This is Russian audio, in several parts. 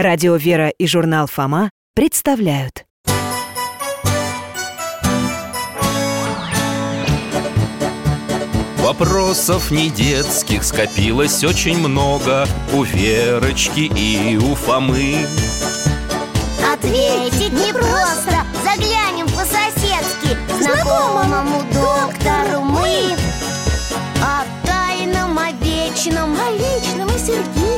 Радио «Вера» и журнал «Фома» представляют. Вопросов не детских скопилось очень много У Верочки и у Фомы. Ответить непросто Заглянем по-соседски Знакомому доктору мы. О тайном, о вечном О личном и сердечном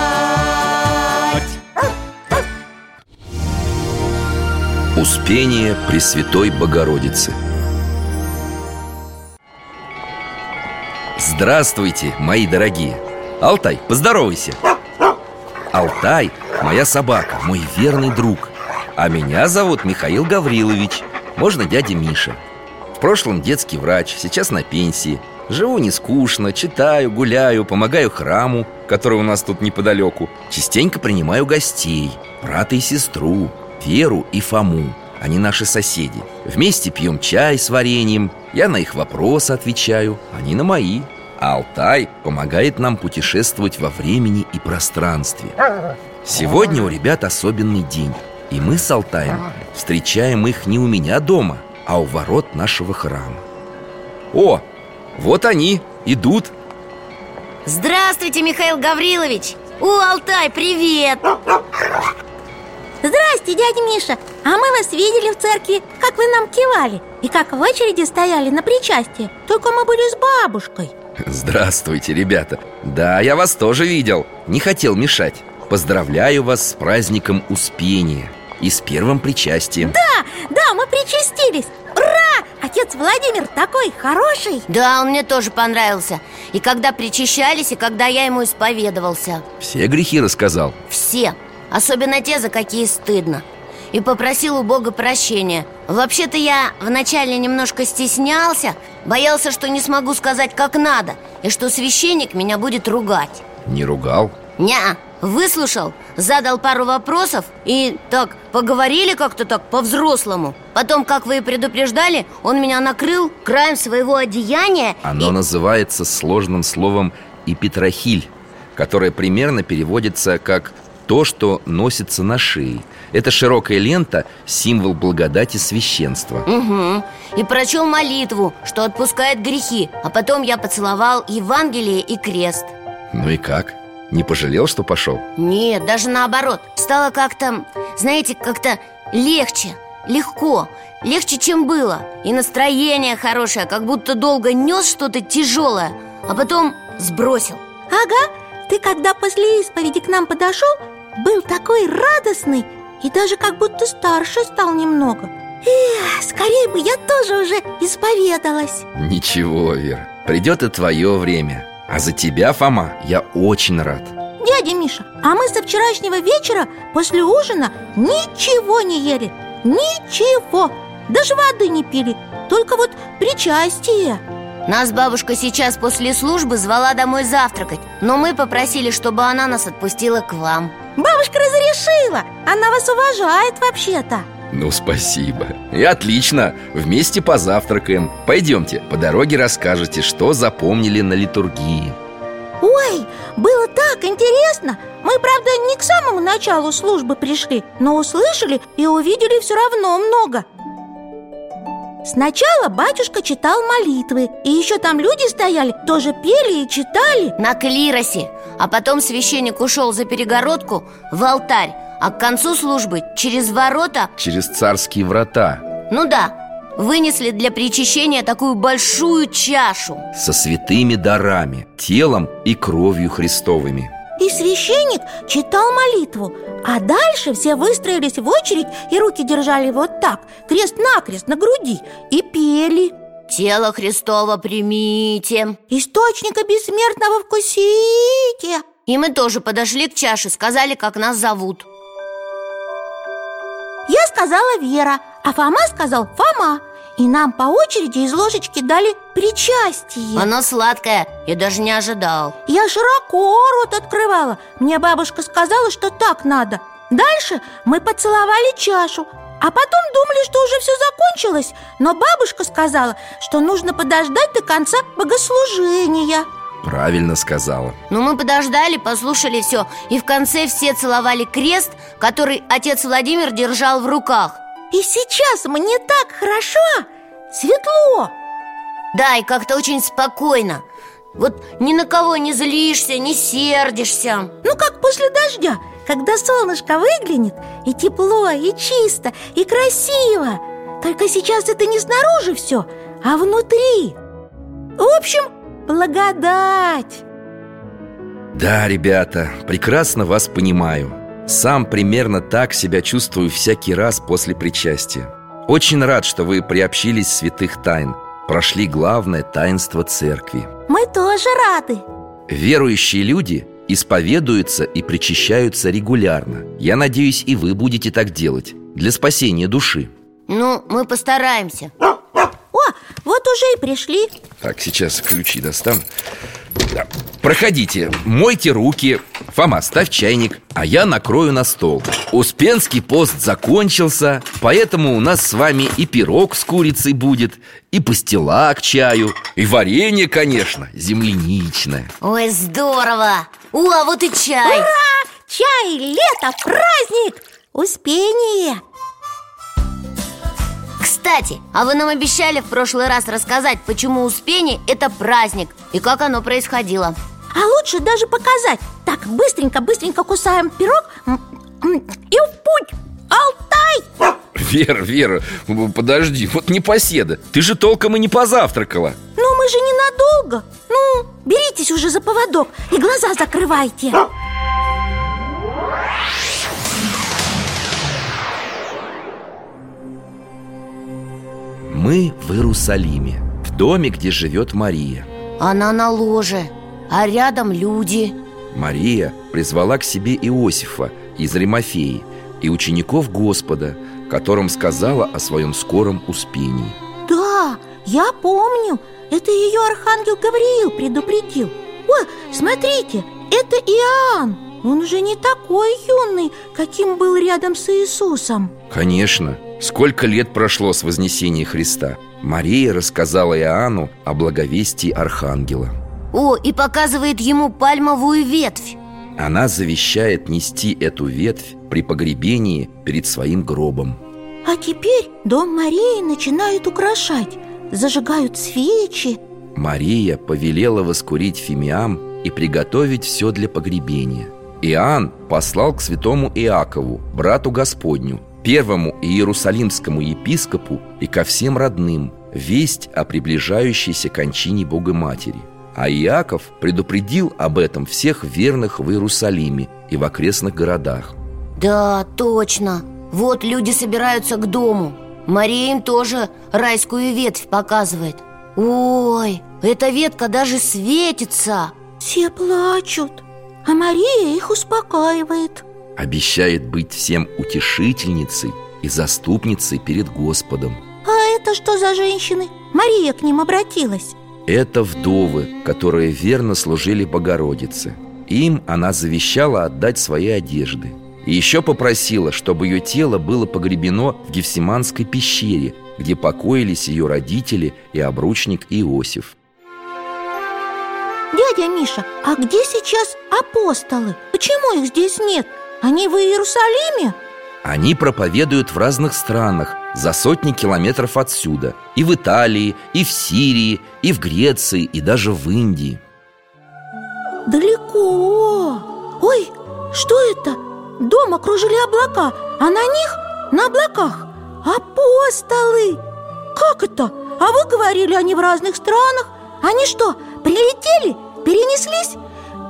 Успение Пресвятой Богородицы. Здравствуйте, мои дорогие. Алтай, поздоровайся. Алтай – моя собака, мой верный друг. А меня зовут Михаил Гаврилович. Можно дядя Миша. В прошлом детский врач, сейчас на пенсии. Живу не скучно, читаю, гуляю, помогаю храму Который у нас тут неподалеку. Частенько принимаю гостей Брата и сестру, Веру и Фому. Они наши соседи. Вместе пьем чай с вареньем. Я на их вопросы отвечаю, они на мои. А Алтай помогает нам путешествовать во времени и пространстве. Сегодня у ребят особенный день И мы с Алтаем встречаем их не у меня дома, а у ворот нашего храма. О, вот они, идут. Здравствуйте, Михаил Гаврилович! О, Алтай, привет Здрасте, дядя Миша. А мы вас видели в церкви, как вы нам кивали И как в очереди стояли на причастие Только мы были с бабушкой. Здравствуйте, ребята. Да, я вас тоже видел. Не хотел мешать. Поздравляю вас с праздником Успения И с первым причастием. Да, да, мы причастились. Ура! Отец Владимир такой хороший. Да, он мне тоже понравился. И когда причащались, и когда я ему исповедовался. Все грехи рассказал. Все Особенно те, за какие стыдно. И попросил у Бога прощения. Вообще-то я вначале немножко стеснялся Боялся, что не смогу сказать как надо И что священник меня будет ругать. Не ругал? Ня, выслушал, задал пару вопросов И так, поговорили как-то так по-взрослому. Потом, как вы и предупреждали, он меня накрыл краем своего одеяния Оно и... называется сложным словом «эпитрахиль» Которое примерно переводится как «то, что носится на шее» Это широкая лента – символ благодати священства Угу. И прочел молитву, что отпускает грехи А потом я поцеловал Евангелие и крест Ну и как? Не пожалел, что пошел? Нет, даже наоборот Стало как-то, знаете, как-то легче Легко Легче, чем было И настроение хорошее Как будто долго нес что-то тяжелое А потом сбросил Ага, ты когда после исповеди к нам подошел Был такой радостный И даже как будто старше стал немного. Эх, скорее бы я тоже уже исповедалась. Ничего, Вера, придет и твое время. А за тебя, Фома, я очень рад. Дядя Миша, а мы со вчерашнего вечера после ужина ничего не ели. Ничего. Даже воды не пили. Только вот причастие. Нас бабушка сейчас после службы звала домой завтракать Но мы попросили, чтобы она нас отпустила к вам Бабушка разрешила. Она вас уважает вообще-то. Ну, спасибо. И отлично, вместе позавтракаем. Пойдемте, по дороге расскажете, что запомнили на литургии. Ой, было так интересно. Мы, правда, не к самому началу службы пришли Но услышали и увидели все равно много. Сначала батюшка читал молитвы И еще там люди стояли, тоже пели и читали. На клиросе А потом священник ушел за перегородку в алтарь А к концу службы через ворота. Через царские врата. Ну да, вынесли для причащения такую большую чашу. Со святыми дарами, телом и кровью Христовыми. И священник читал молитву А дальше все выстроились в очередь И руки держали вот так, крест-накрест на груди И пели Тело Христово примите. Источника бессмертного вкусите. И мы тоже подошли к чаше, сказали, как нас зовут. Я сказала Вера, а Фома сказал Фома И нам по очереди из ложечки дали причастие. Оно сладкое, я даже не ожидал. Я широко рот открывала. Мне бабушка сказала, что так надо. Дальше мы поцеловали чашу А потом думали, что уже все закончилось. Но бабушка сказала, что нужно подождать до конца богослужения. Правильно сказала. Но мы подождали, послушали все И в конце все целовали крест, который отец Владимир держал в руках. И сейчас мне так хорошо, светло! Да, и как-то очень спокойно. Вот ни на кого не злишься, не сердишься. Ну, как после дождя, когда солнышко выглянет И тепло, и чисто, и красиво. Только сейчас это не снаружи все, а внутри. В общем, благодать. Да, ребята, прекрасно вас понимаю. Сам примерно так себя чувствую всякий раз после причастия. Очень рад, что вы приобщились святых тайн Прошли главное таинство церкви. Мы тоже рады. Верующие люди исповедуются и причащаются регулярно. Я надеюсь, и вы будете так делать. Для спасения души. Ну, мы постараемся. О, вот уже и пришли. Так, сейчас ключи достану Да. Проходите, мойте руки. Фома, ставь чайник, а я накрою на стол. Успенский пост закончился Поэтому у нас с вами и пирог с курицей будет И пастила к чаю И варенье, конечно, земляничное. Ой, здорово! О, а вот и чай Ура! Чай, лето, праздник! Успение! Кстати, а вы нам обещали в прошлый раз рассказать, почему Успение – это праздник И как оно происходило А лучше даже показать Так, быстренько-быстренько кусаем пирог И в путь! Алтай! Вера, Вера, подожди, вот непоседа Ты же толком и не позавтракала. Ну, мы же ненадолго. Ну, беритесь уже за поводок и глаза закрывайте. Мы в Иерусалиме В доме, где живет Мария. Она на ложе, а рядом люди. Мария призвала к себе Иосифа из Римофеи и учеников Господа, которым сказала о своем скором успении. Да, я помню. Это ее архангел Гавриил предупредил. О, смотрите, это Иоанн. Он уже не такой юный, каким был рядом с Иисусом. Конечно, сколько лет прошло с вознесения Христа? Мария рассказала Иоанну о благовестии Архангела. О, и показывает ему пальмовую ветвь Она завещает нести эту ветвь при погребении перед своим гробом. А теперь дом Марии начинают украшать. Зажигают свечи. Мария повелела воскурить фимиам и приготовить все для погребения. Иоанн послал к святому Иакову, брату Господню Первому иерусалимскому епископу и ко всем родным Весть о приближающейся кончине Богоматери А Иаков предупредил об этом всех верных в Иерусалиме и в окрестных городах. Да, точно. Вот люди собираются к дому. Мария им тоже райскую ветвь показывает. Ой, эта ветка даже светится. Все плачут А Мария их успокаивает. Обещает быть всем утешительницей и заступницей перед Господом. А это что за женщины? Мария к ним обратилась Это вдовы, которые верно служили Богородице Им она завещала отдать свои одежды И еще попросила, чтобы ее тело было погребено в Гефсиманской пещере Где покоились ее родители и обручник Иосиф Дядя Миша, а где сейчас апостолы? Почему их здесь нет? Они в Иерусалиме? Они проповедуют в разных странах за сотни километров отсюда И в Италии, и в Сирии, и в Греции, и даже в Индии Далеко Ой, что это? Дом окружили облака, а на них, на облаках, апостолы Как это? А вы говорили, они в разных странах Они что, прилетели? Перенеслись?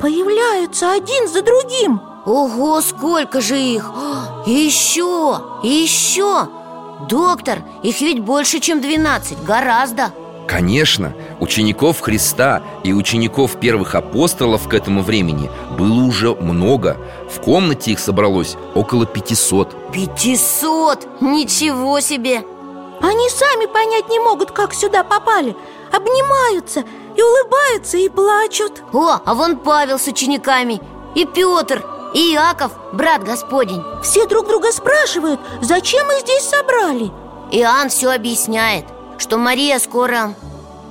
Появляются один за другим Ого, сколько же их! И еще, еще Доктор, их ведь больше, чем 12, гораздо. Конечно, учеников Христа и учеников первых апостолов к этому времени было уже много. В комнате их собралось около 500 500! Ничего себе! Они сами понять не могут, как сюда попали. Обнимаются и улыбаются и плачут. О, а вон Павел с учениками И Петр, и Иаков, брат Господень. Все друг друга спрашивают, зачем мы здесь собрали? Иоанн все объясняет Что Мария скоро,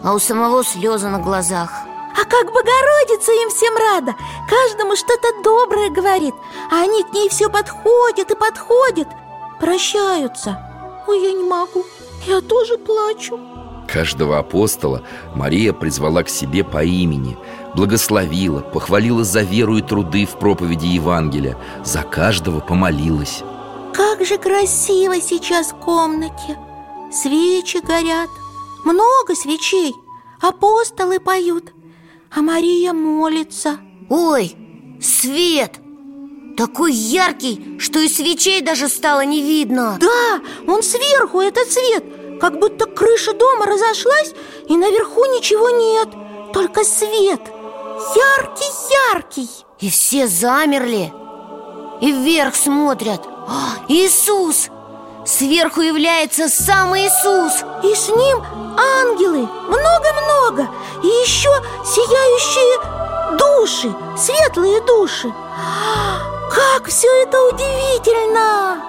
а у самого слезы на глазах. А как Богородица им всем рада! Каждому что-то доброе говорит А они к ней все подходят и подходят. Прощаются. Ой, я не могу, я тоже плачу. Каждого апостола Мария призвала к себе по имени Благословила, похвалила за веру и труды в проповеди Евангелия За каждого помолилась. Как же красиво сейчас в комнате. Свечи горят Много свечей Апостолы поют А Мария молится. Ой, свет! Такой яркий, что и свечей даже стало не видно. Да, он сверху, этот свет Как будто крыша дома разошлась И наверху ничего нет Только свет Яркий-яркий И все замерли. И вверх смотрят. А, Иисус! Сверху является сам Иисус. И с ним ангелы. Много-много. И еще сияющие души Светлые души. Как все это удивительно!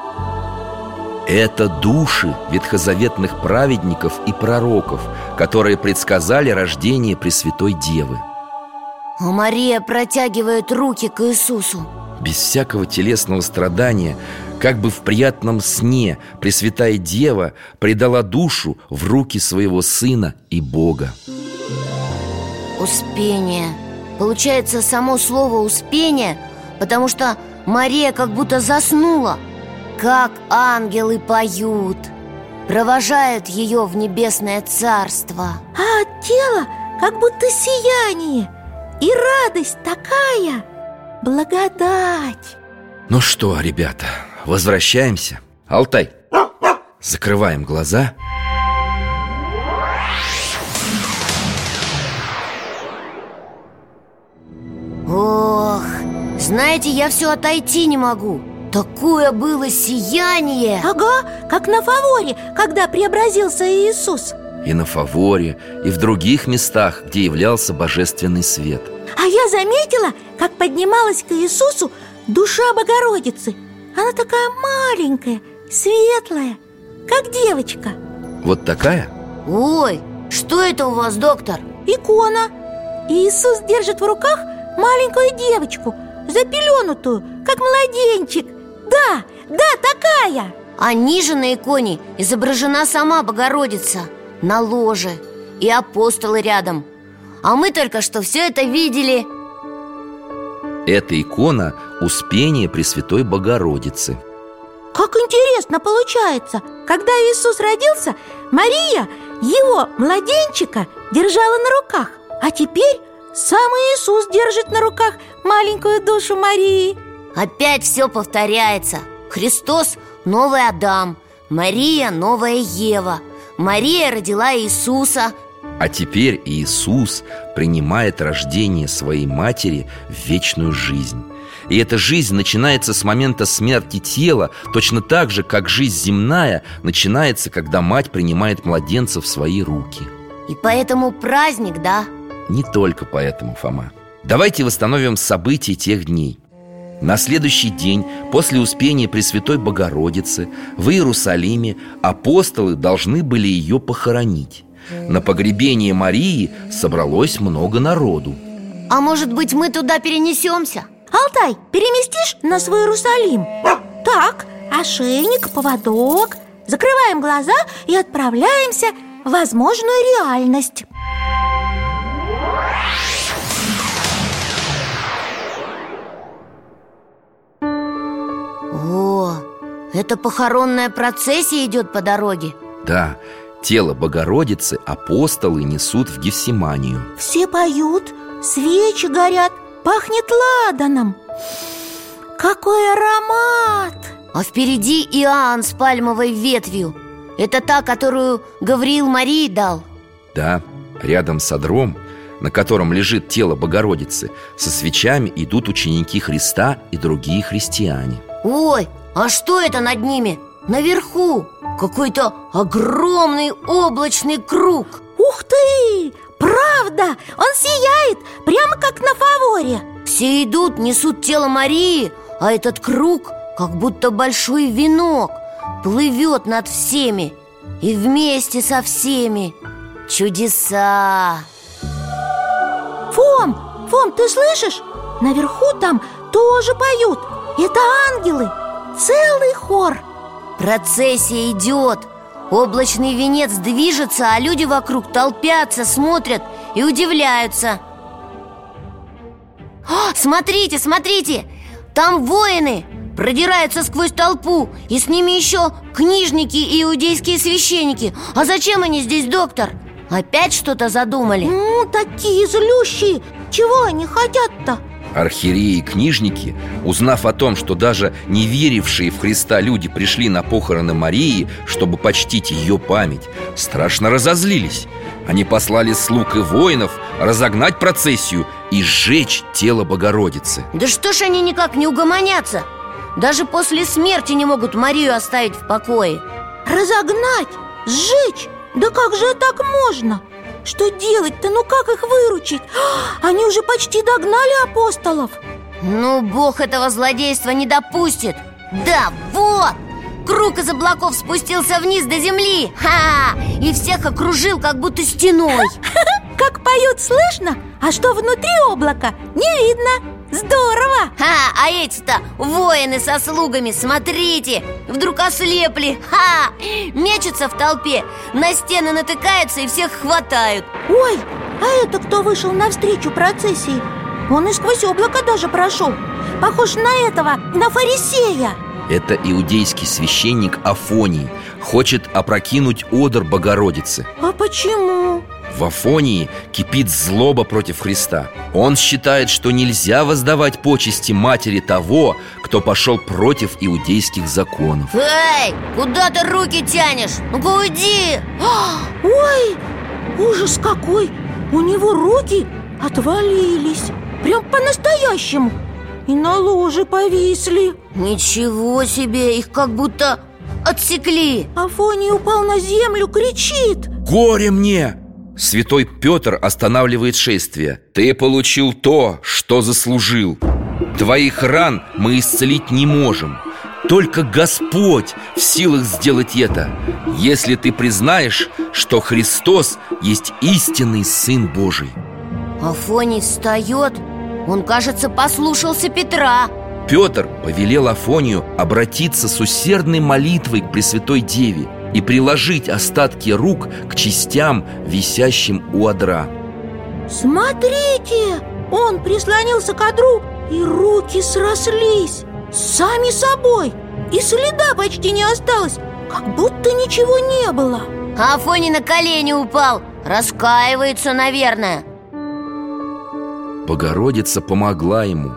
Это души ветхозаветных праведников и пророков Которые предсказали рождение Пресвятой Девы А Мария протягивает руки к Иисусу. Без всякого телесного страдания Как бы в приятном сне Пресвятая Дева предала душу в руки своего Сына и Бога. Успение. Получается само слово «успение» Потому что Мария как будто заснула. Как ангелы поют Провожают ее в небесное царство. А от тела как будто сияние И радость такая! Благодать! Ну что, ребята, возвращаемся. Алтай, закрываем глаза. Ох, знаете, я все отойти не могу. Такое было сияние. Ага, как на фаворе, когда преобразился Иисус И на Фаворе, и в других местах, где являлся божественный свет. А я заметила, как поднималась к Иисусу душа Богородицы. Она такая маленькая, светлая, как девочка. Вот такая? Ой, что это у вас, доктор? Икона. Иисус держит в руках маленькую девочку Запеленутую, как младенчик. Да, да, такая. А ниже на иконе изображена сама Богородица На ложе И апостолы рядом. А мы только что все это видели. Эта икона – Успение Пресвятой Богородицы. Как интересно получается! Когда Иисус родился, Мария его, младенчика, держала на руках А теперь сам Иисус держит на руках маленькую душу Марии. Опять все повторяется. Христос – новый Адам Мария – новая Ева Мария родила Иисуса. А теперь Иисус принимает рождение своей матери в вечную жизнь. И эта жизнь начинается с момента смерти тела Точно так же, как жизнь земная начинается, когда мать принимает младенца в свои руки. И поэтому праздник, да? Не только поэтому, Фома. Давайте восстановим события тех дней на следующий день, после Успения Пресвятой Богородицы, в Иерусалиме апостолы должны были ее похоронить На погребение Марии собралось много народу А может быть, мы туда перенесемся? Алтай, переместишь нас в Иерусалим? Так, ошейник, поводок Закрываем глаза и отправляемся в возможную реальность это похоронная процессия идет по дороге. Да, тело Богородицы апостолы несут в Гефсиманию. Все поют, свечи горят, пахнет ладаном. Какой аромат! А впереди Иоанн с пальмовой ветвью. Это та, которую Гавриил Марии дал. Да, рядом с одром, на котором лежит тело Богородицы Со свечами идут ученики Христа и другие христиане. Ой, а что это над ними? Наверху какой-то огромный облачный круг Ух ты! Правда! Он сияет, прямо как на фаворе Все идут, несут тело Марии, а этот круг, как будто большой венок Плывет над всеми и вместе со всеми Чудеса! Фом, Фом, ты слышишь? Наверху там тоже поют Это ангелы, целый хор Процессия идет Облачный венец движется, а люди вокруг толпятся, смотрят и удивляются О, Смотрите, смотрите! Там воины продираются сквозь толпу И с ними еще книжники и иудейские священники А зачем они здесь, доктор? Опять что-то задумали? Ну, такие злющие Чего они хотят-то? Архиереи и книжники, узнав о том, что даже не верившие в Христа люди пришли на похороны Марии, чтобы почтить ее память, страшно разозлились. Они послали слуг и воинов разогнать процессию и сжечь тело Богородицы. Да что ж они никак не угомонятся? Даже после смерти не могут Марию оставить в покое Разогнать? Сжечь? Да как же так можно? Что делать-то? Ну как их выручить? А, Они уже почти догнали апостолов Ну, Бог этого злодейства не допустит Да, вот! Круг из облаков спустился вниз до земли Ха! И всех окружил, как будто стеной Как поют, слышно? А что внутри облака? Не видно Здорово! Ха! А эти-то воины со слугами, смотрите Вдруг ослепли Ха! Мечутся в толпе На стены натыкаются и всех хватают Ой, а это кто вышел навстречу процессии? Он и сквозь облако даже прошел Похож на этого, на фарисея Это иудейский священник Афоний Хочет опрокинуть одр Богородицы А почему? В Афонии кипит злоба против Христа. Он считает, что нельзя воздавать почести матери того, кто пошел против иудейских законов. Эй, куда ты руки тянешь? Ну-ка уйди! А, Ой, ужас какой! У него руки отвалились Прям по-настоящему. И на ложе повисли. Ничего себе, их как будто отсекли. Афоний упал на землю, кричит. Горе мне! Святой Петр останавливает шествие. Ты получил то, что заслужил. Твоих ран мы исцелить не можем. Только Господь в силах сделать это. Если ты признаешь, что Христос есть истинный Сын Божий Афоний встает. Он, кажется, послушался Петра. Петр повелел Афонию обратиться с усердной молитвой к Пресвятой Деве и приложить остатки рук к частям, висящим у одра. Смотрите, он прислонился к одру И руки срослись Сами собой И следа почти не осталось Как будто ничего не было. А Афоний на колени упал. Раскаивается, наверное. Богородица помогла ему,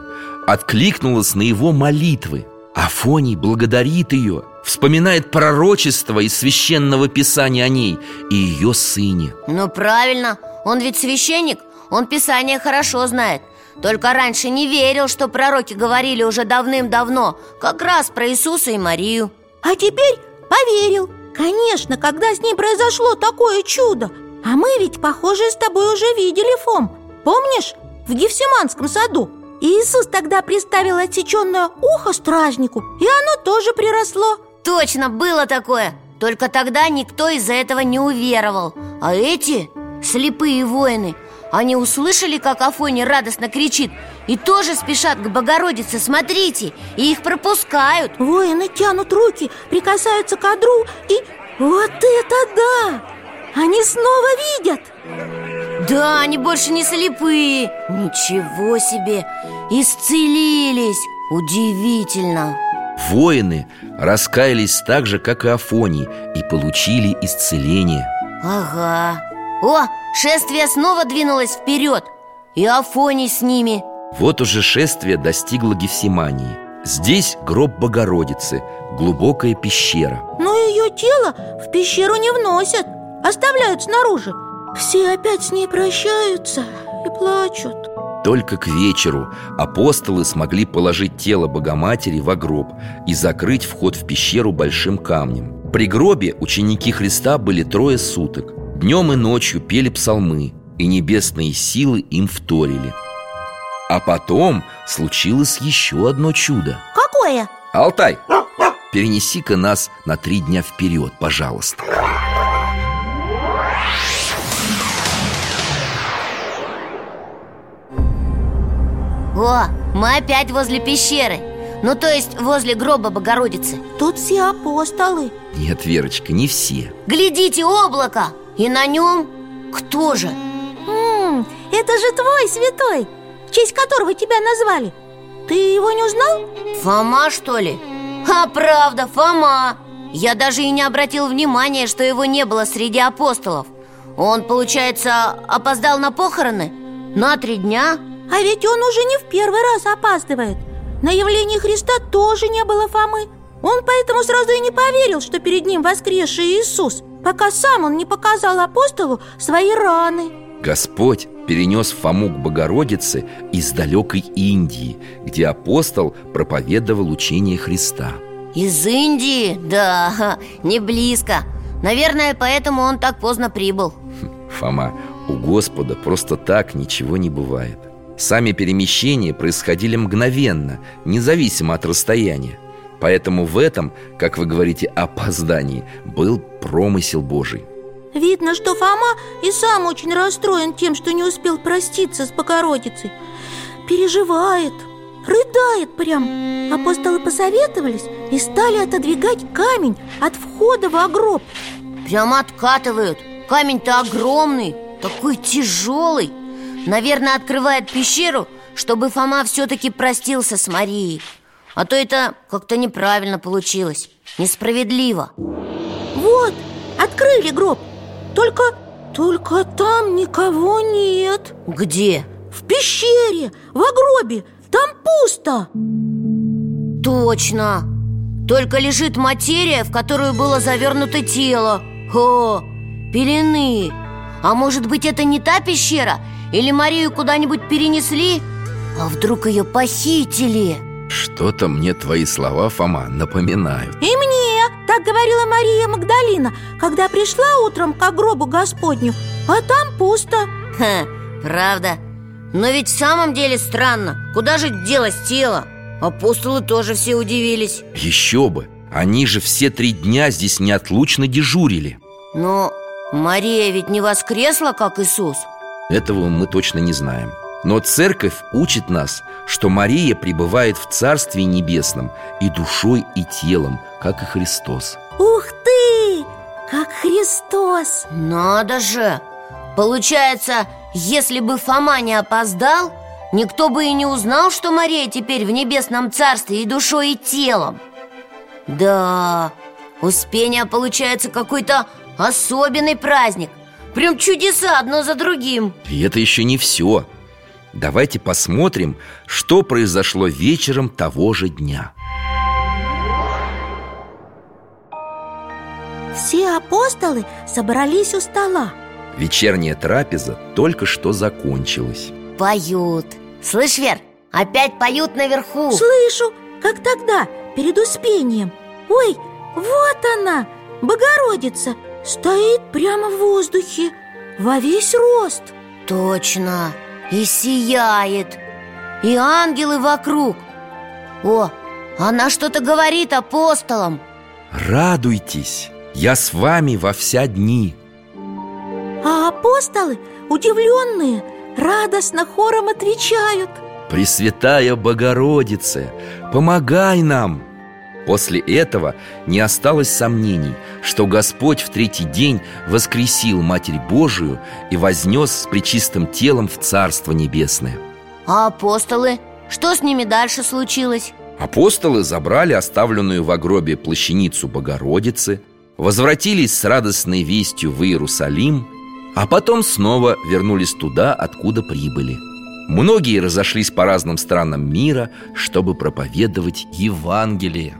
откликнулась на его молитвы. Афоний благодарит ее, вспоминает пророчество из священного писания о ней и ее сыне. Ну правильно, он ведь священник Он Писание хорошо знает. Только раньше не верил, что пророки говорили уже давным-давно Как раз про Иисуса и Марию. А теперь поверил. Конечно, когда с ним произошло такое чудо. А мы ведь, похоже, с тобой уже видели, Фом. Помнишь, в Гефсиманском саду? И Иисус тогда приставил отсеченное ухо стражнику И оно тоже приросло Точно, было такое. Только тогда никто из-за этого не уверовал. А эти, слепые воины Они услышали, как Афоня радостно кричит И тоже спешат к Богородице, смотрите И их пропускают. Воины тянут руки, прикасаются к одру И вот это да! Они снова видят! Да, они больше не слепые. Ничего себе! Исцелились! Удивительно! Воины раскаялись так же, как и Афоний, и получили исцеление. Ага О, шествие снова двинулось вперед И Афоний с ними Вот уже шествие достигло Гефсимании. Здесь гроб Богородицы, глубокая пещера. Но ее тело в пещеру не вносят Оставляют снаружи Все опять с ней прощаются и плачут Только к вечеру апостолы смогли положить тело Богоматери в гроб и закрыть вход в пещеру большим камнем. при гробе ученики Христа были трое суток Днем и ночью пели псалмы И небесные силы им вторили А потом случилось еще одно чудо Какое? Алтай, перенеси-ка нас на три дня вперед, пожалуйста О, мы опять возле пещеры Ну, то есть возле гроба Богородицы Тут все апостолы Нет, Верочка, не все Глядите, облако! И на нем кто же? М, Это же твой святой, в честь которого тебя назвали Ты его не узнал? Фома, что ли? А правда, Фома Я даже и не обратил внимания, что его не было среди апостолов Он, получается, опоздал на похороны? На три дня? А ведь он уже не в первый раз опаздывает. На явлении Христа тоже не было Фомы. Он поэтому сразу и не поверил, что перед ним воскресший Иисус Пока сам он не показал апостолу свои раны. Господь перенес Фому к Богородице из далекой Индии Где апостол проповедовал учение Христа. Из Индии? Да, не близко. Наверное, поэтому он так поздно прибыл. Фома, у Господа просто так ничего не бывает Сами перемещения происходили мгновенно, независимо от расстояния. Поэтому в этом, как вы говорите, опоздании был промысел Божий. Видно, что Фома и сам очень расстроен тем, что не успел проститься с Богородицей Переживает, рыдает прям. Апостолы посоветовались и стали отодвигать камень от входа в гроб. Прямо откатывают. Камень-то огромный, такой тяжелый Наверное, открывает пещеру, чтобы Фома все-таки простился с Марией. А то это как-то неправильно получилось Несправедливо. Вот, открыли гроб. Только, только там никого нет. Где? В пещере, в гробе, там пусто. Точно. Только лежит материя, в которую было завернуто тело. О, пелены. А может быть это не та пещера? Или Марию куда-нибудь перенесли? А вдруг ее похитили? Что-то мне твои слова, Фома, напоминают И мне, так говорила Мария Магдалина Когда пришла утром к гробу Господню А там пусто Ха, правда Но ведь в самом деле странно Куда же делось тело? Апостолы тоже все удивились Еще бы, они же все три дня здесь неотлучно дежурили Но Мария ведь не воскресла, как Иисус Этого мы точно не знаем Но церковь учит нас, что Мария пребывает в Царстве Небесном И душой, и телом, как и Христос Ух ты! Как Христос! Надо же! Получается, если бы Фома не опоздал Никто бы и не узнал, что Мария теперь в небесном царстве и душой, и телом Да, Успение получается какой-то особенный праздник Прям чудеса одно за другим. И это еще не все Давайте посмотрим, что произошло вечером того же дня. Все апостолы собрались у стола. Вечерняя трапеза только что закончилась. Поют. Слышь, Вер, опять поют наверху. Слышу, как тогда, перед успением. Ой, вот она, Богородица Стоит прямо в воздухе, во весь рост. Точно, и сияет И ангелы вокруг. О, она что-то говорит апостолам. Радуйтесь, я с вами во вся дни. А апостолы, удивленные, радостно хором отвечают. Пресвятая Богородице, помогай нам! После этого не осталось сомнений, что Господь в третий день воскресил Матерь Божию и вознес с пречистым телом в Царство Небесное. А апостолы? Что с ними дальше случилось? Апостолы забрали оставленную в гробе плащаницу Богородицы, возвратились с радостной вестью в Иерусалим, а потом снова вернулись туда, откуда прибыли. Многие разошлись по разным странам мира, чтобы проповедовать Евангелие.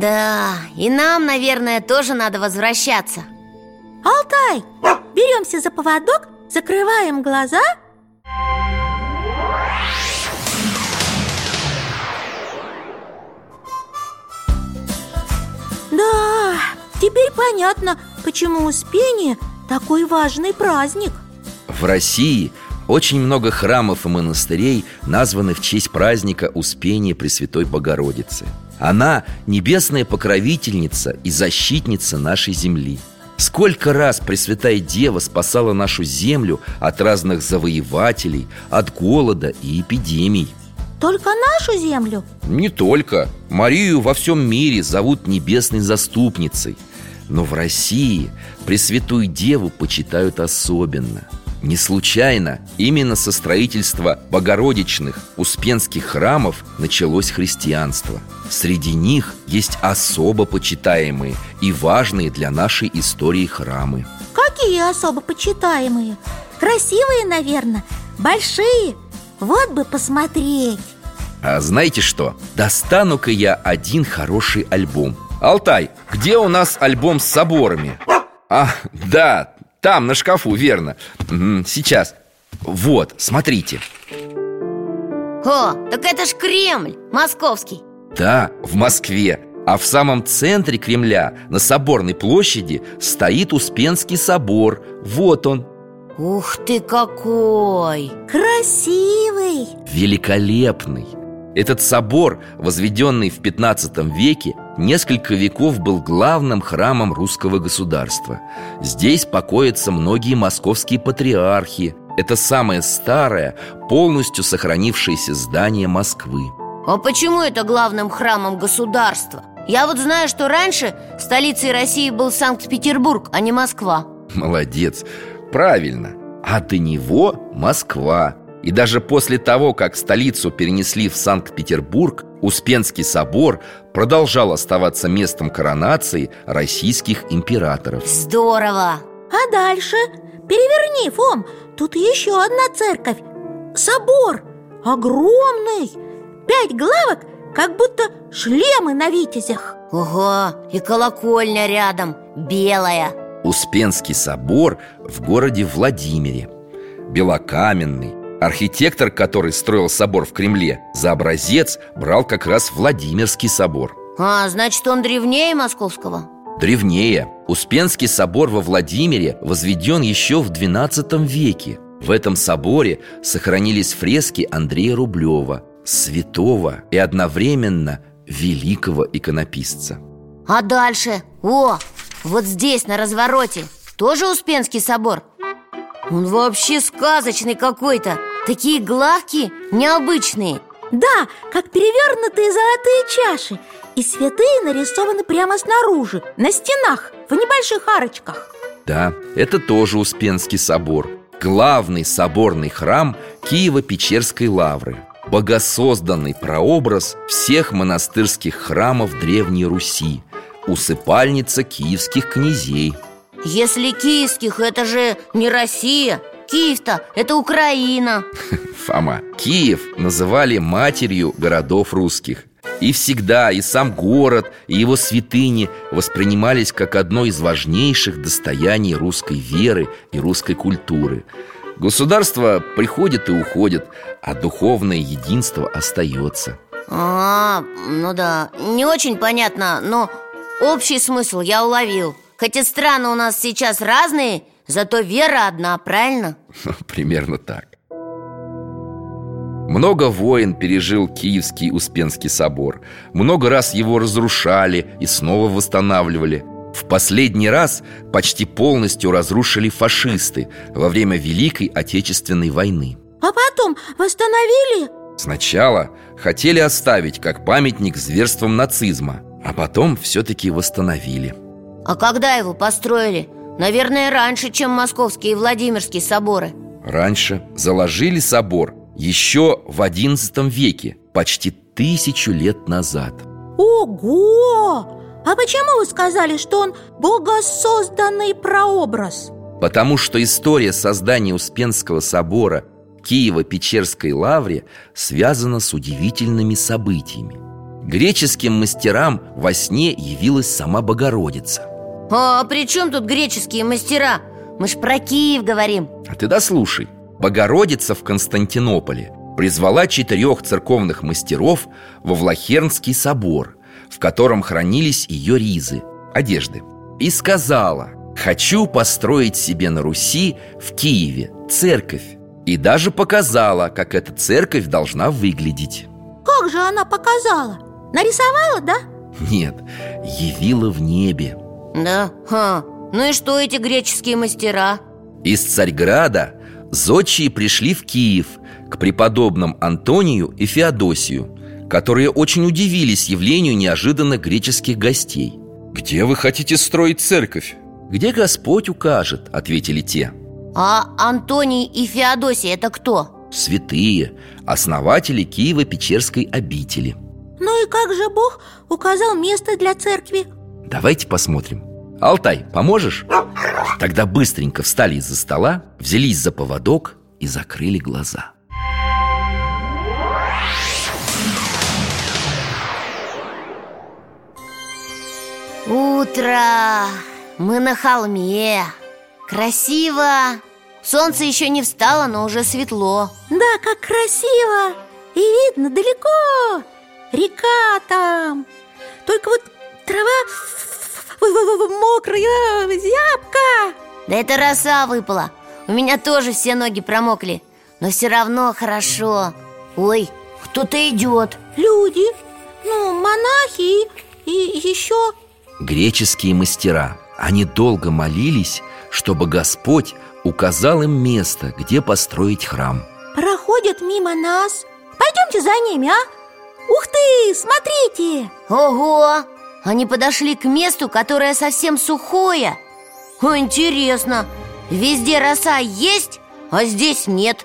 Да, и нам, наверное, тоже надо возвращаться. Алтай, беремся за поводок, закрываем глаза. Да, Теперь понятно, почему Успение такой важный праздник. В России очень много храмов и монастырей названы в честь праздника Успения Пресвятой Богородицы Она – небесная покровительница и защитница нашей земли. Сколько раз Пресвятая Дева спасала нашу землю от разных завоевателей, от голода и эпидемий. Только нашу землю? Не только. Марию во всем мире зовут небесной заступницей. Но в России Пресвятую Деву почитают особенно не случайно именно со строительства богородичных успенских храмов началось христианство. Среди них есть особо почитаемые и важные для нашей истории храмы. Какие особо почитаемые? Красивые, наверное, большие Вот бы посмотреть А знаете что? Достану-ка я один хороший альбом Алтай, где у нас альбом с соборами? А, да, там, на шкафу, верно. Сейчас. Вот, смотрите. О, так это ж Кремль, московский. Да, в Москве. А в самом центре Кремля, на Соборной площади Стоит Успенский собор. Вот он. Ух ты какой! Красивый! Великолепный. Этот собор, возведенный в 15 веке несколько веков был главным храмом русского государства. Здесь покоятся многие московские патриархи. Это самое старое, полностью сохранившееся здание Москвы. А почему это главным храмом государства? Я вот знаю, что раньше столицей России был Санкт-Петербург, а не Москва Молодец, правильно А до него Москва И даже после того, как столицу перенесли в Санкт-Петербург Успенский собор продолжал оставаться местом коронации российских императоров. Здорово! А дальше? Переверни, Фом, тут еще одна церковь. Собор огромный Пять главок, как будто шлемы на витязях. Ого, и колокольня рядом, белая. Успенский собор в городе Владимире. Белокаменный, Архитектор, который строил собор в Кремле, за образец брал как раз Владимирский собор А, значит, он древнее московского? Древнее Успенский собор во Владимире возведен еще в XII веке В этом соборе сохранились фрески Андрея Рублева Святого и одновременно великого иконописца А дальше? О, вот здесь, на развороте Тоже Успенский собор? Он вообще сказочный какой-то Такие главки необычные. Да, как перевернутые золотые чаши. И святые нарисованы прямо снаружи, на стенах, в небольших арочках. Да, это тоже Успенский собор. Главный соборный храм Киево-Печерской лавры. Богосозданный прообраз всех монастырских храмов Древней Руси. Усыпальница киевских князей. Если киевских, это же не Россия Киев-то это Украина. Фома, Киев называли матерью городов русских. И всегда и сам город, и его святыни воспринимались как одно из важнейших достояний русской веры и русской культуры. Государство приходит и уходит, а духовное единство остается. А, ну да, не очень понятно, но общий смысл я уловил. Хотя страны у нас сейчас разные, Зато вера одна, правильно? Примерно так много войн пережил Киевский Успенский собор Много раз его разрушали и снова восстанавливали В последний раз почти полностью разрушили фашисты Во время Великой Отечественной войны А потом восстановили? Сначала хотели оставить как памятник зверствам нацизма А потом все-таки восстановили А когда его построили? Наверное, раньше, чем Московские и Владимирские соборы Раньше заложили собор еще в XI веке, почти тысячу лет назад Ого! А почему вы сказали, что он богосозданный прообраз? Потому что история создания Успенского собора Киево-Печерской лавре связана с удивительными событиями Греческим мастерам во сне явилась сама Богородица а при чем тут греческие мастера? Мы ж про Киев говорим А ты дослушай Богородица в Константинополе призвала четырех церковных мастеров во Влахернский собор В котором хранились ее ризы, одежды и сказала Хочу построить себе на Руси в Киеве церковь И даже показала, как эта церковь должна выглядеть Как же она показала? Нарисовала, да? Нет, явила в небе Да? Ха. Ну и что эти греческие мастера? Из Царьграда зодчие пришли в Киев К преподобным Антонию и Феодосию Которые очень удивились явлению неожиданных греческих гостей «Где вы хотите строить церковь?» «Где Господь укажет», — ответили те А Антоний и Феодосий это кто? Святые, основатели Киева-Печерской обители Ну и как же Бог указал место для церкви? Давайте посмотрим. Алтай, поможешь? Тогда быстренько встали из-за стола, взялись за поводок и закрыли глаза. Утро! Мы на холме. Красиво. Солнце еще не встало, но уже светло. Да, как красиво! И видно далеко. Река там. Только вот трава. Мокрая, зябка. Да это роса выпала. У меня тоже все ноги промокли. Но все равно хорошо. Ой, кто-то идет Люди, ну, монахи и, и еще Греческие мастера. Они долго молились, чтобы Господь указал им место, где построить храм. Проходят мимо нас. Пойдемте за ними, а? Ух ты, смотрите! Ого! Они подошли к месту, которое совсем сухое. О, Интересно Везде роса есть, а здесь нет.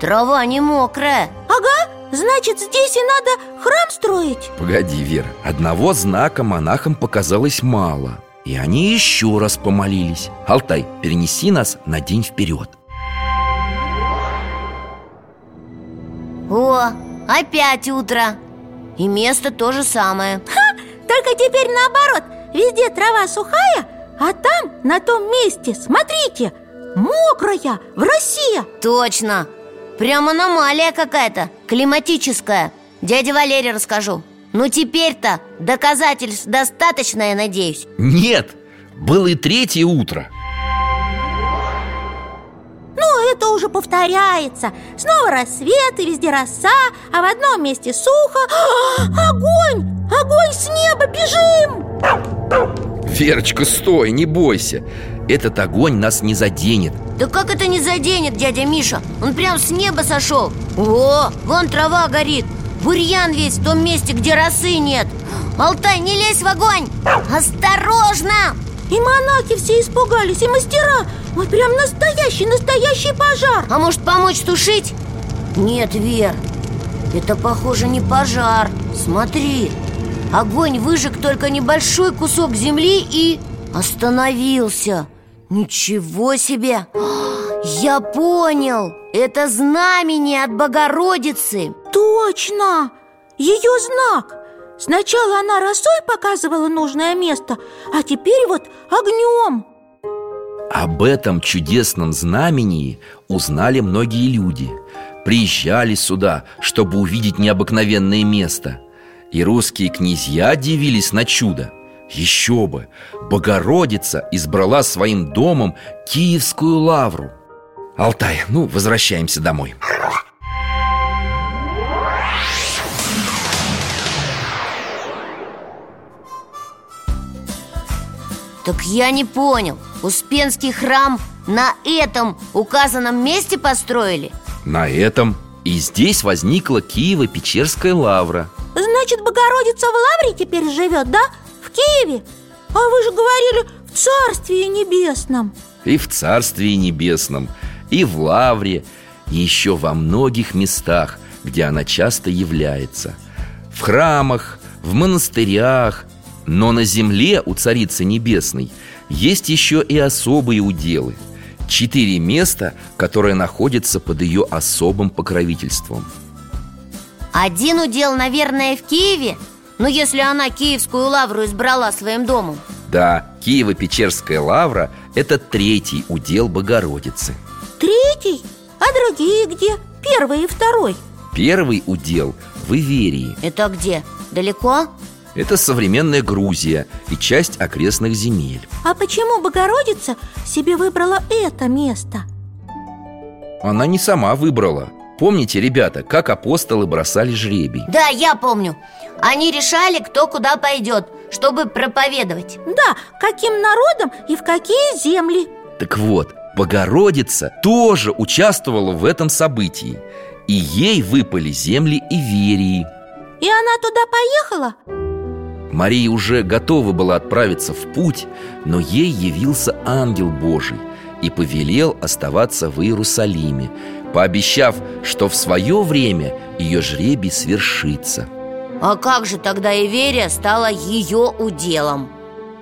Трава не мокрая. Ага, значит здесь и надо храм строить. Погоди, Вера, одного знака монахам показалось мало И они еще раз помолились. Алтай, перенеси нас на день вперед. О, опять утро. И место то же самое Только теперь наоборот. Везде трава сухая, а там, на том месте, смотрите Мокрая, в росе Точно. Прям аномалия какая-то, климатическая. Дяде Валере расскажу. Ну теперь-то доказательств достаточно, я надеюсь. Нет, было и третье утро. Ну, это уже повторяется. Снова рассвет и везде роса А в одном месте сухо. А, Огонь! Огонь с неба! Бежим! Верочка, стой, не бойся Этот огонь нас не заденет Да как это не заденет, дядя Миша? Он прям с неба сошел О, вон трава горит Бурьян весь в том месте, где росы нет Алтай, не лезь в огонь Осторожно! И монахи все испугались, и мастера Вот прям настоящий, настоящий пожар А может помочь тушить? Нет, Вер, это похоже не пожар Смотри, огонь выжег только небольшой кусок земли и остановился Ничего себе! Я понял! Это знамение от Богородицы Точно! Ее знак Сначала она росой показывала нужное место А теперь вот огнем Об этом чудесном знамении узнали многие люди Приезжали сюда, чтобы увидеть необыкновенное место И русские князья дивились на чудо. Еще бы! Богородица избрала своим домом Киевскую лавру. Алтай, ну, возвращаемся домой. Так я не понял. Успенский храм на этом указанном месте построили? На этом и здесь возникла Киево-Печерская лавра Значит, Богородица в Лавре теперь живет, да? В Киеве? А вы же говорили в Царстве Небесном И в Царстве Небесном, и в Лавре, и еще во многих местах, где она часто является В храмах, в монастырях Но на земле у Царицы Небесной есть еще и особые уделы Четыре места, которые находятся под ее особым покровительством Один удел, наверное, в Киеве Ну, если она Киевскую лавру избрала своим домом Да, Киево-Печерская лавра – это третий удел Богородицы Третий? А другие где? Первый и второй Первый удел в Иверии Это где? Далеко? Это современная Грузия и часть окрестных земель А почему Богородица себе выбрала это место? Она не сама выбрала Помните, ребята, как апостолы бросали жребий? Да, я помню. Они решали, кто куда пойдет, чтобы проповедовать. Да, каким народом и в какие земли. Так вот, Богородица тоже участвовала в этом событии. И ей выпали земли Иверии. И она туда поехала? Мария уже готова была отправиться в путь, но ей явился ангел Божий и повелел оставаться в Иерусалиме, пообещав, что в свое время ее жребий свершится. А как же тогда Иверия стала ее уделом?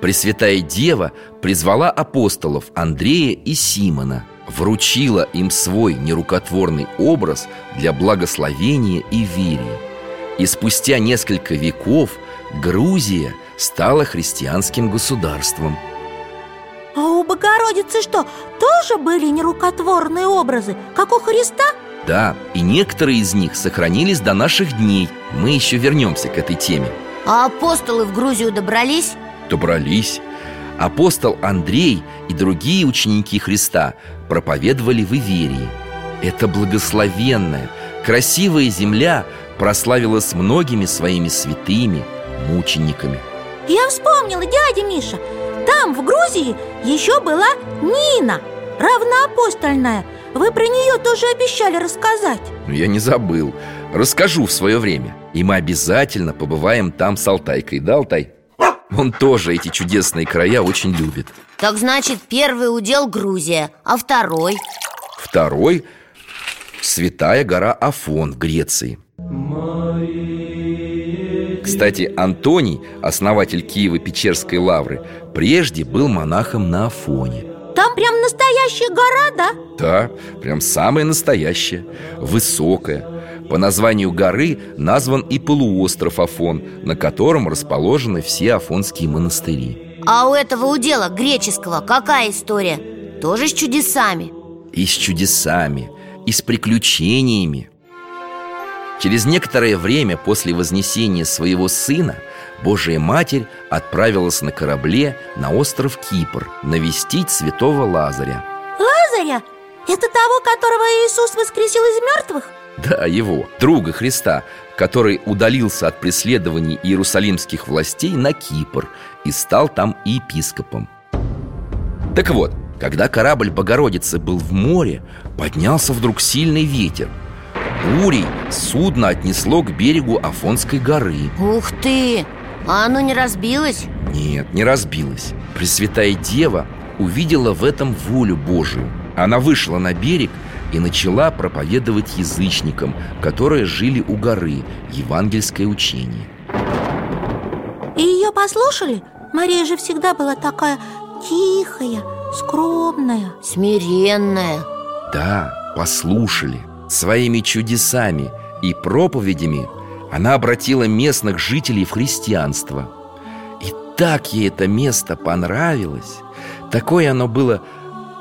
Пресвятая Дева призвала апостолов Андрея и Симона, вручила им свой нерукотворный образ для благословения и верии. И спустя несколько веков Грузия стала христианским государством. А у Богородицы что, тоже были нерукотворные образы, как у Христа? Да, и некоторые из них сохранились до наших дней. Мы еще вернемся к этой теме. А апостолы в Грузию добрались? Добрались. Апостол Андрей и другие ученики Христа проповедовали в Иверии. Это благословенная, красивая земля прославилась многими своими святыми, мучениками. Я вспомнила, дядя Миша Там, в Грузии, еще была Нина Равноапостольная Вы про нее тоже обещали рассказать. Я не забыл. Расскажу в свое время. И мы обязательно побываем там с Алтайкой. Да, Алтай? Он тоже эти чудесные края очень любит. Так значит, первый удел Грузия, а второй? Второй – Святая гора Афон в Греции Кстати, Антоний, основатель Киева-Печерской лавры Прежде был монахом на Афоне. Там прям настоящая гора, да? Да, прям самая настоящая, высокая. По названию горы назван и полуостров Афон На котором расположены все афонские монастыри. А у этого удела греческого какая история? Тоже с чудесами? И с чудесами, и с приключениями Через некоторое время после вознесения своего сына Божия Матерь отправилась на корабле на остров Кипр навестить святого Лазаря Лазаря? Это того, которого Иисус воскресил из мертвых? Да, его, друга Христа, который удалился от преследований иерусалимских властей на Кипр и стал там епископом. Так вот, когда корабль Богородицы был в море, поднялся вдруг сильный ветер. Бурей судно отнесло к берегу Афонской горы. Ух ты! А оно не разбилось? Нет, не разбилось. Пресвятая Дева увидела в этом волю Божию. Она вышла на берег и начала проповедовать язычникам, которые жили у горы, евангельское учение. И ее послушали? Мария же всегда была такая тихая, скромная Смиренная Да, послушали Своими чудесами и проповедями Она обратила местных жителей в христианство. И так ей это место понравилось. Такое оно было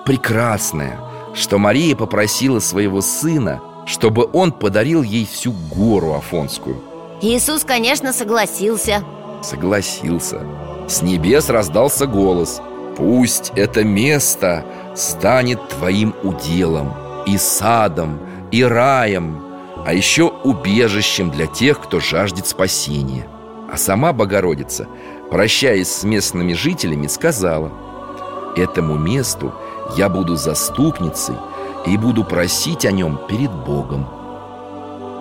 прекрасное Что Мария попросила своего сына Чтобы он подарил ей всю гору Афонскую. Иисус, конечно, согласился. Согласился. С небес раздался голос. Пусть это место станет твоим уделом И садом, и раем А еще убежищем для тех, кто жаждет спасения А сама Богородица, прощаясь с местными жителями, сказала Этому месту я буду заступницей И буду просить о нем перед Богом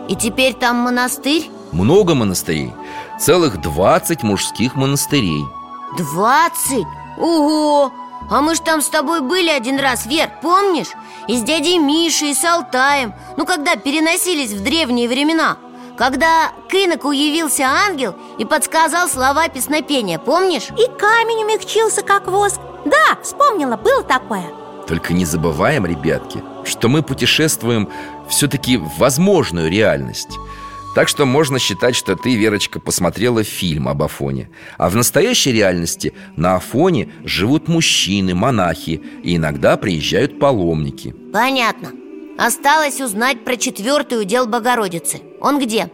И теперь там монастырь? Много монастырей Целых 20 мужских монастырей Двадцать? Ого! А мы ж там с тобой были один раз, Вер, помнишь? И с дядей Мишей, и с Алтаем Ну, когда переносились в древние времена Когда к иноку явился ангел и подсказал слова песнопения, помнишь? И камень умягчился, как воск Да, вспомнила, было такое Только не забываем, ребятки, что мы путешествуем все-таки в возможную реальность Так что можно считать, что ты, Верочка, посмотрела фильм об Афоне А в настоящей реальности на Афоне живут мужчины, монахи И иногда приезжают паломники Понятно Осталось узнать про четвертый удел Богородицы Он где?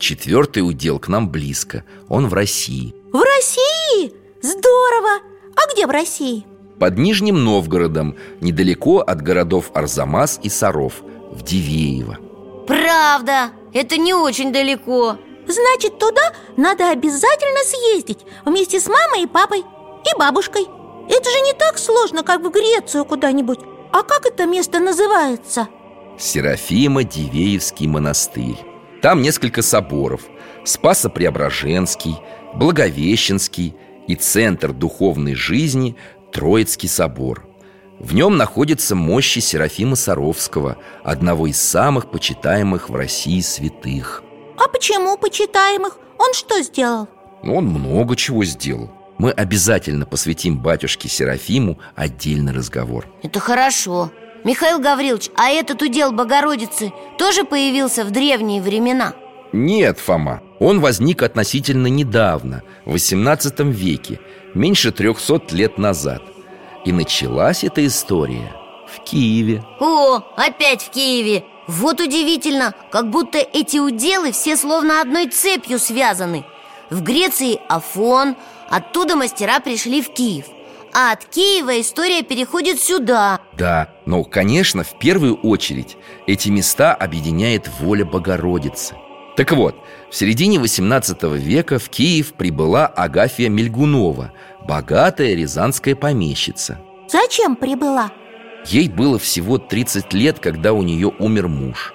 Четвертый удел к нам близко Он в России В России? Здорово! А где в России? Под Нижним Новгородом Недалеко от городов Арзамас и Саров В Дивеево Правда, это не очень далеко. Значит, туда надо обязательно съездить Вместе с мамой и папой И бабушкой. Это же не так сложно, как в Грецию куда-нибудь. А как это место называется? Серафима-Дивеевский монастырь. Там несколько соборов. Спасо-Преображенский, Благовещенский и Центр духовной жизни Троицкий собор В нем находятся мощи Серафима Саровского Одного из самых почитаемых в России святых А почему почитаемых? Он что сделал? Он много чего сделал Мы обязательно посвятим батюшке Серафиму отдельный разговор Это хорошо Михаил Гаврилович, а этот удел Богородицы тоже появился в древние времена? Нет, Фома, он возник относительно недавно, в XVIII веке, меньше 300 лет назад И началась эта история в Киеве. О, опять в Киеве! Вот удивительно, как будто эти уделы все словно одной цепью связаны. В Греции Афон, оттуда мастера пришли в Киев. А от Киева история переходит сюда. Да, но, конечно, в первую очередь эти места объединяет воля Богородицы. Так вот, в середине 18 века в Киев прибыла Агафья Мельгунова Богатая рязанская помещица Зачем прибыла? Ей было всего 30 лет, когда у нее умер муж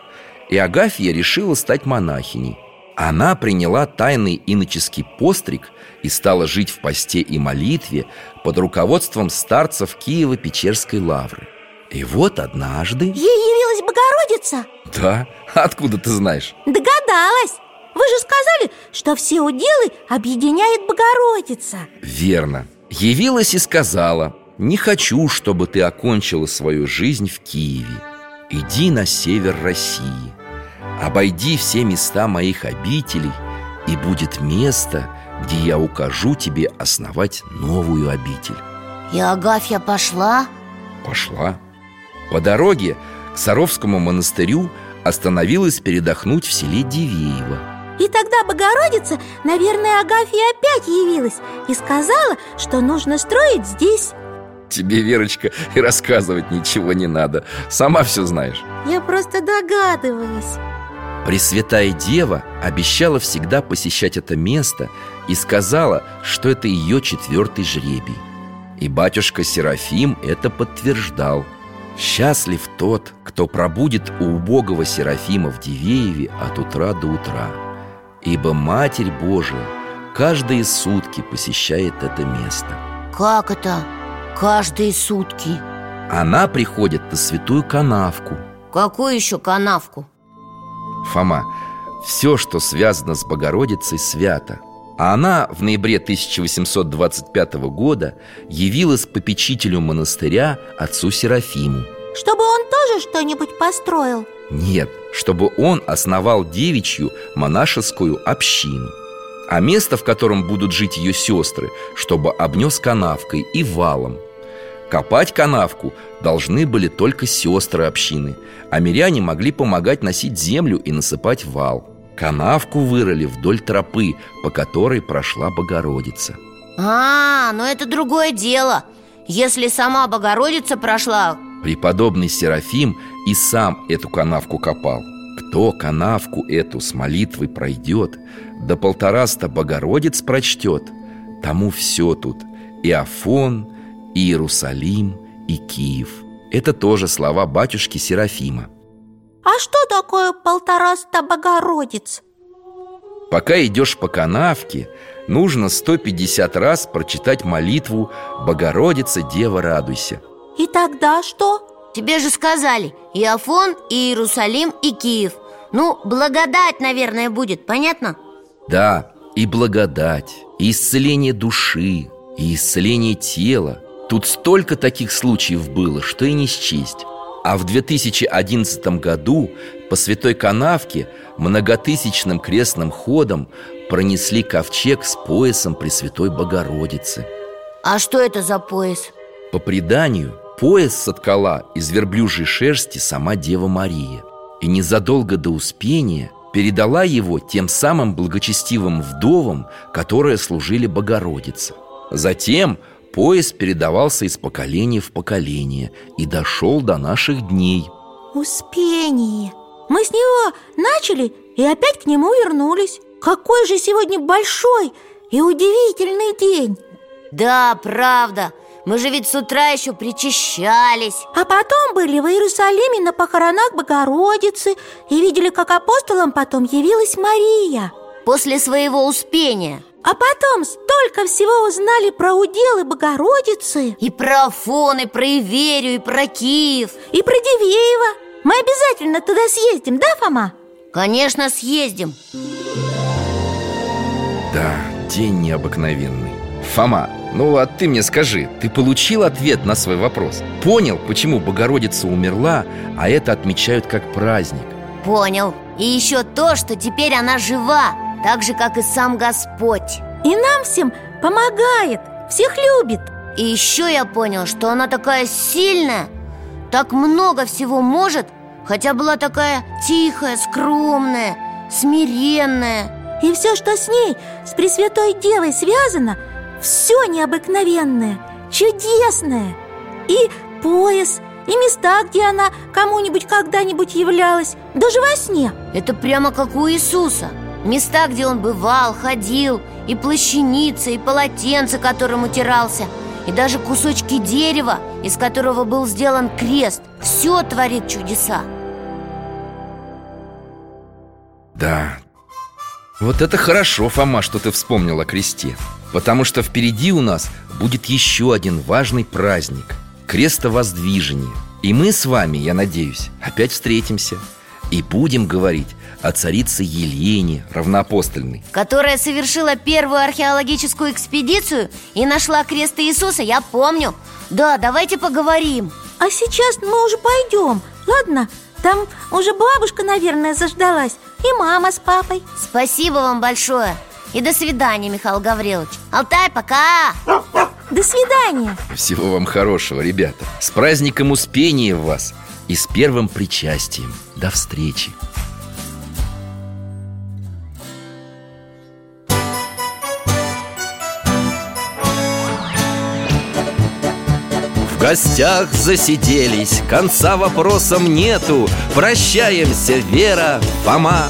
И Агафья решила стать монахиней Она приняла тайный иноческий постриг и стала жить в посте и молитве под руководством старцев Киева-Печерской лавры И вот однажды... Ей явилась Богородица? Да? Откуда ты знаешь? Догадалась Вы же сказали, что все уделы объединяет Богородица. Верно. Явилась и сказала Не хочу, чтобы ты окончила свою жизнь в Киеве. Иди на север России. Обойди все места моих обителей И будет место, где я укажу тебе основать новую обитель И Агафья пошла? Пошла. По дороге к Саровскому монастырю остановилась передохнуть в селе Дивеево И тогда Богородица, наверное, Агафья опять явилась И сказала, что нужно строить здесь Тебе, Верочка, и рассказывать ничего не надо Сама все знаешь Я просто догадываюсь Пресвятая Дева обещала всегда посещать это место и сказала, что это ее четвертый жребий. И батюшка Серафим это подтверждал. Счастлив тот, кто пробудет у убогого Серафима в Дивееве от утра до утра. Ибо Матерь Божия каждые сутки посещает это место. Как это? Каждые сутки Она приходит на святую канавку. Какую еще канавку? Фома, все, что связано с Богородицей, свято А она в ноябре 1825 года явилась попечителю монастыря отцу Серафиму Чтобы он тоже что-нибудь построил? Нет, чтобы он основал девичью монашескую общину А место, в котором будут жить ее сестры, чтобы обнес канавкой и валом. Копать канавку должны были только сестры общины А миряне могли помогать носить землю и насыпать вал. Канавку вырыли вдоль тропы, по которой прошла Богородица. А, но это другое дело. Если сама Богородица прошла Преподобный Серафим и сам эту канавку копал. Кто канавку эту с молитвой пройдет До полтораста Богородиц прочтет Тому все тут И Афон, и Иерусалим, и Киев. Это тоже слова батюшки Серафима. А что такое полтораста Богородиц? Пока идешь по канавке, нужно 150 раз прочитать молитву «Богородица, Дева, радуйся» И тогда что? Тебе же сказали И Афон, и Иерусалим, и Киев Ну, благодать, наверное, будет, понятно? Да, и благодать, и исцеление души, и исцеление тела Тут столько таких случаев было, что и не счесть А в 2011 году по Святой Канавке многотысячным крестным ходом пронесли ковчег с поясом Пресвятой Богородицы А что это за пояс? По преданию, пояс соткала из верблюжьей шерсти сама Дева Мария И незадолго до Успения передала его тем самым благочестивым вдовам, которые служили Богородице. Затем пояс передавался из поколения в поколение и дошел до наших дней. Успение Мы с него начали и опять к нему вернулись Какой же сегодня большой и удивительный день Да, правда Мы же ведь с утра еще причащались. А потом были в Иерусалиме на похоронах Богородицы И видели, как апостолам потом явилась Мария. После своего успения. А потом столько всего узнали про уделы Богородицы. И про Афон, и про Иверию, и про Киев. И про Дивеева. Мы обязательно туда съездим, да, Фома? Конечно, съездим. Да, день необыкновенный. Фома, ну а ты мне скажи, ты получил ответ на свой вопрос? Понял, почему Богородица умерла, а это отмечают как праздник? Понял И еще то, что теперь она жива Так же, как и сам Господь И нам всем помогает, всех любит И еще я понял, что она такая сильная Так много всего может Хотя была такая тихая, скромная, смиренная И все, что с ней, с Пресвятой Девой связано Все необыкновенное, чудесное. И пояс, и места, где она кому-нибудь когда-нибудь являлась Даже во сне. Это прямо как у Иисуса. Места, где он бывал, ходил И плащаница, и полотенце, которым утирался И даже кусочки дерева, из которого был сделан крест. Все творит чудеса. Да, вот это хорошо, Фома, что ты вспомнил о кресте Потому что впереди у нас будет еще один важный праздник Крестовоздвижение И мы с вами, я надеюсь, опять встретимся И будем говорить о царице Елене, равноапостольной. Которая совершила первую археологическую экспедицию И нашла крест Иисуса, я помню. Да, давайте поговорим. А сейчас мы уже пойдем, ладно? Там уже бабушка, наверное, заждалась. И мама с папой. Спасибо вам большое И до свидания, Михаил Гаврилович. Алтай, пока! До свидания. Всего вам хорошего, ребята. С праздником Успения вас И с первым причастием. До встречи. В гостях засиделись, конца вопросам нету. Прощаемся, Вера, Фома